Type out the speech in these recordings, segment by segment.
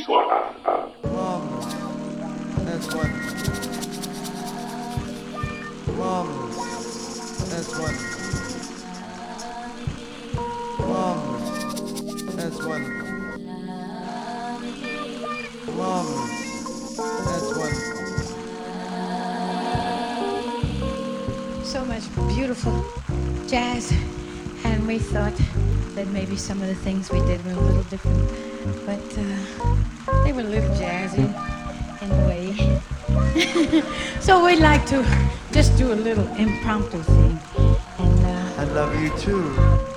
suara. Uh, uh, Mom. That's one. Mom. That's one. Mom. That's one. Mom. That's one. so much beautiful jazz, and we thought that maybe some of the things we did were a little different, but uh, they were a little jazzy anyway. so we'd like to just do a little impromptu thing, and uh, I love you too.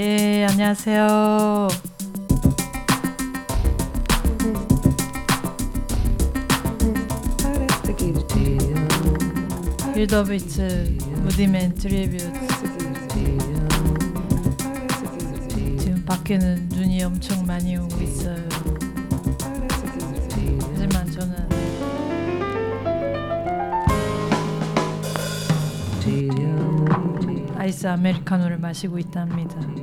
예, 안녕하세요. 빌더비츠 무디맨 트리뷰트 지금 밖에는 눈이 엄청 많이 오고 있어요. 하지만 저는 아이스 아메리카노를 마시고 있답니다.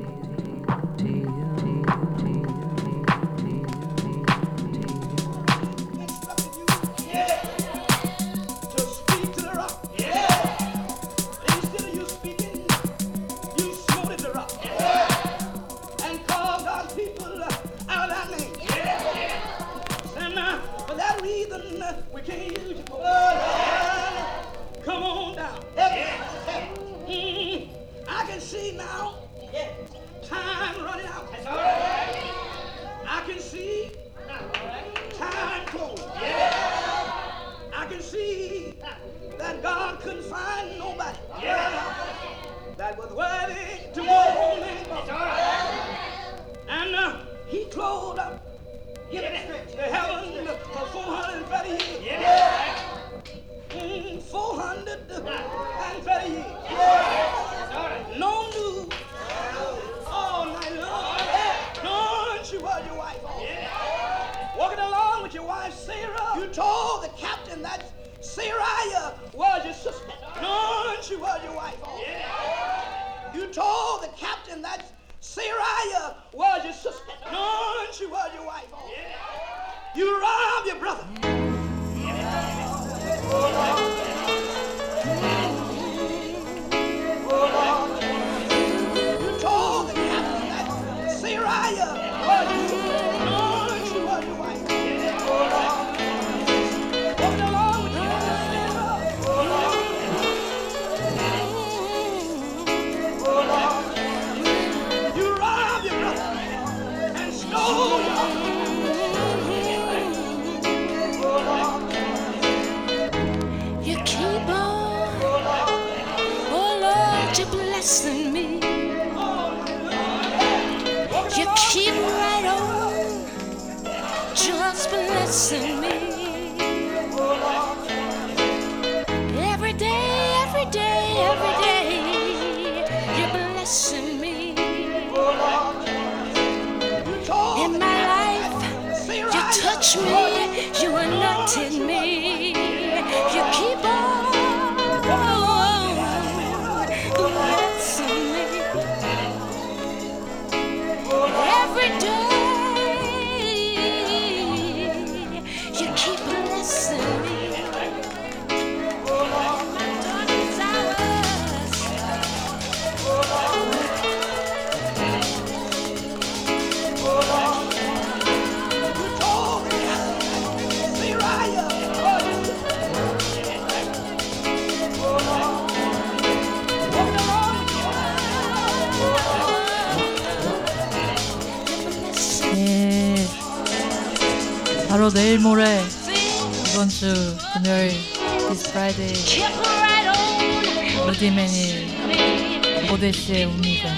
이제 옵니다.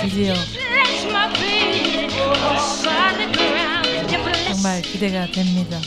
드디어 정말 기대가 됩니다.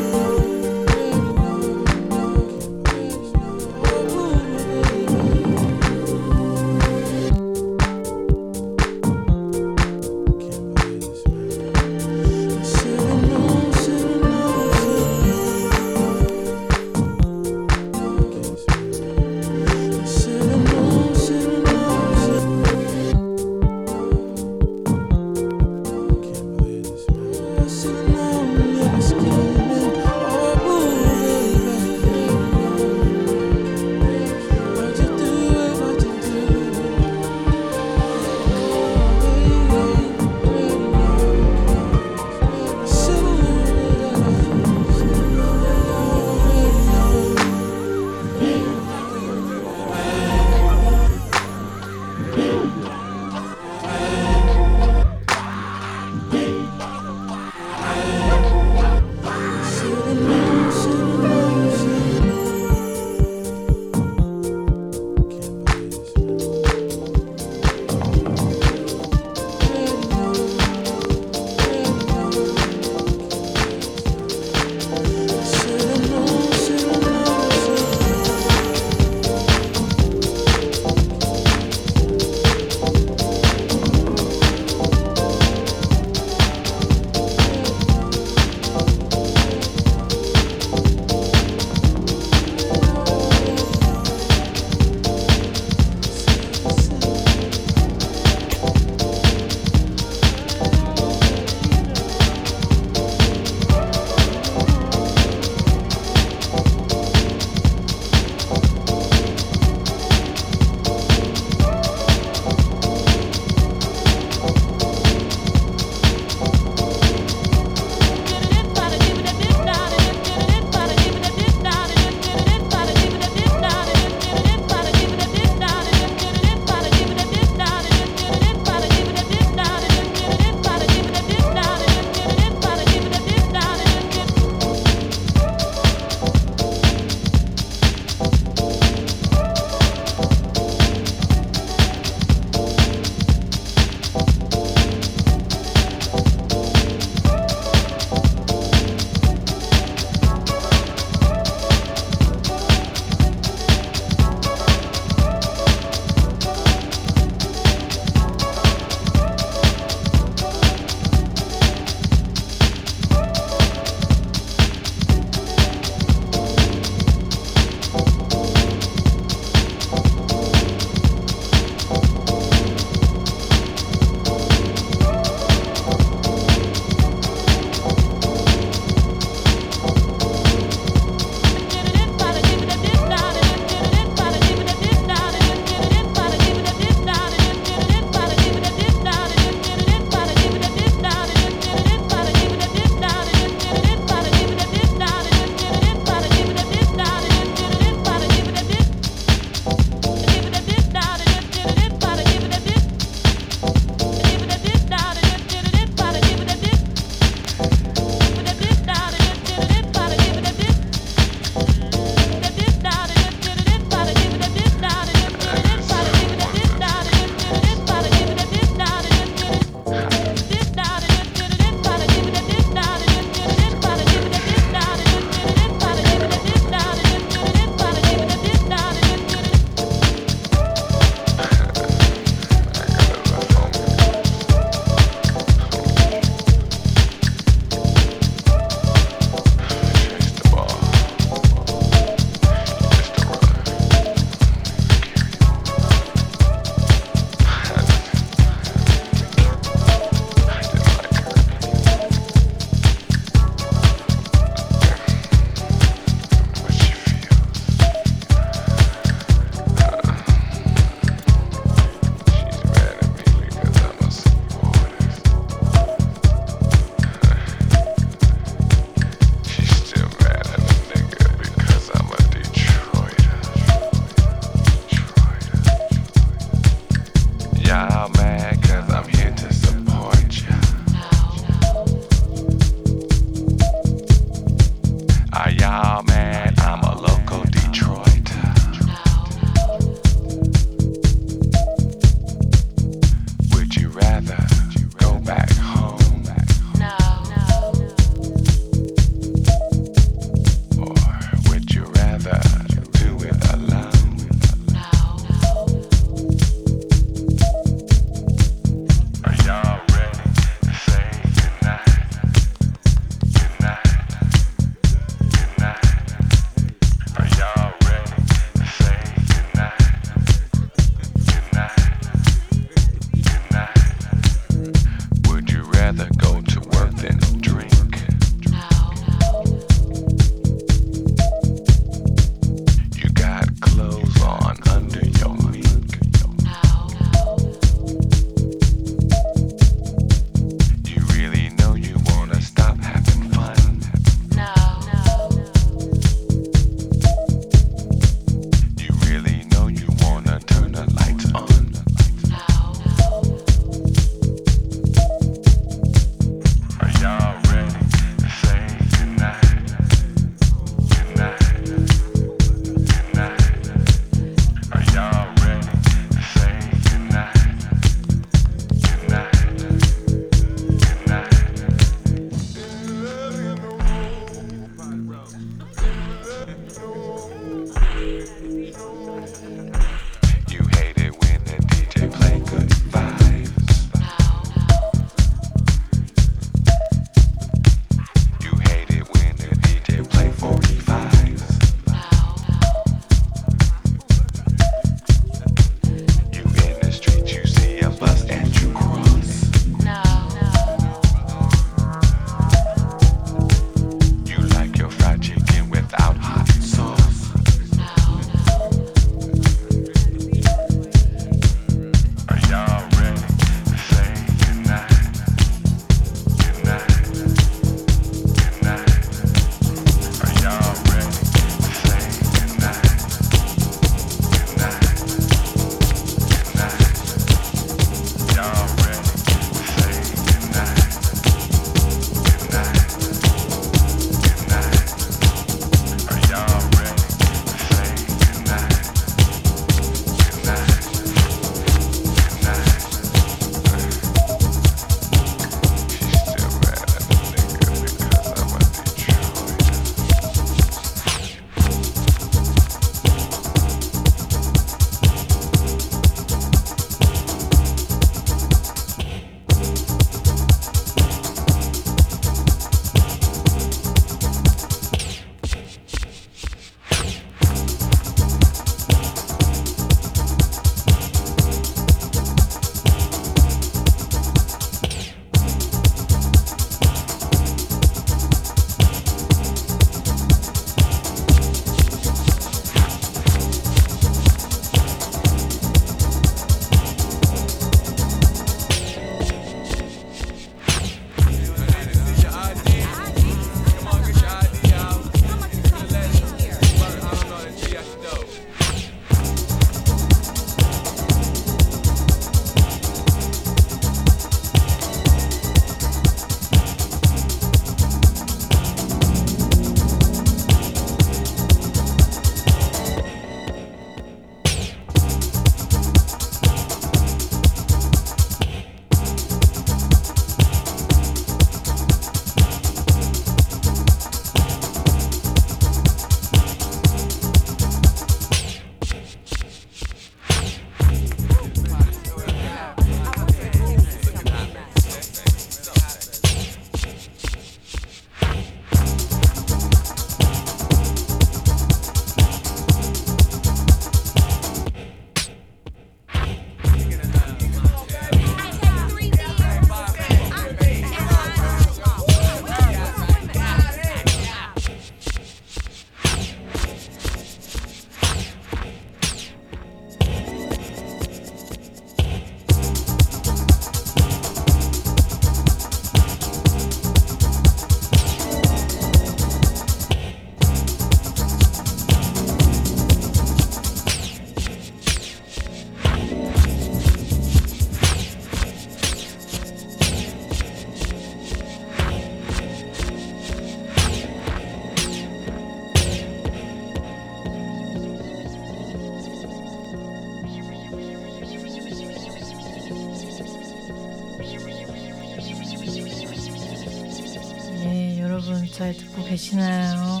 계시나요?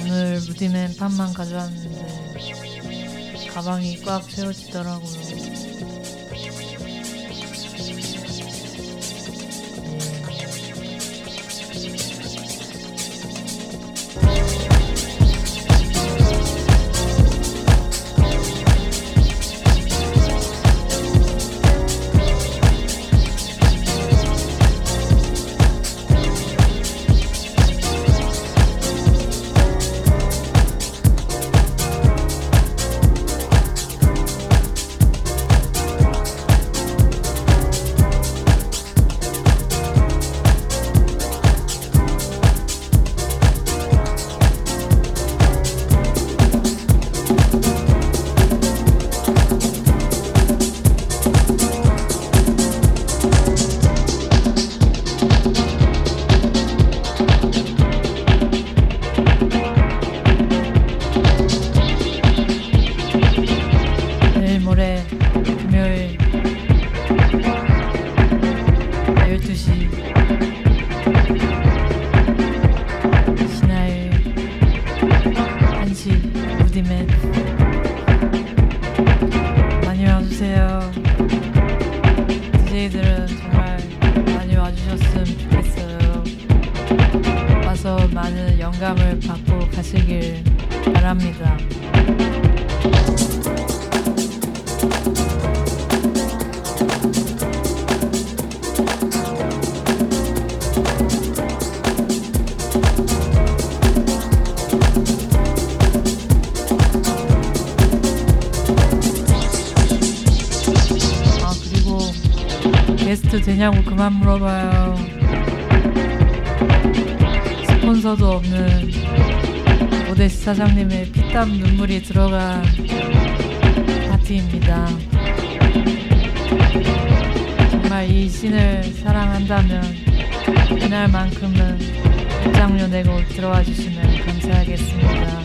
오늘 무디맨 판만 가져왔는데 가방이 꽉 채워지더라고요. 되냐고 그만 물어봐요. 스폰서도 없는 오데시 사장님의 피땀 눈물이 들어간 파티입니다. 정말 이 신을 사랑한다면 그날만큼은 입장료 내고 들어와 주시면 감사하겠습니다.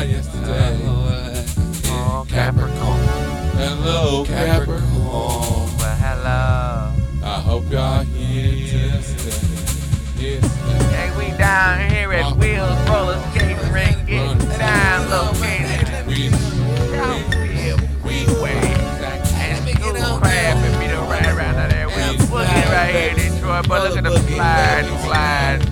yesterday. Hello, Capricorn. Hello, Capricorn. Well, hello. I hope y'all here today. yesterday. Hey, we down here at uh-huh. Wheels Roller Skate Rink. It's time located. We, and be the right around. We're right here in Detroit, but look at the flying, flying.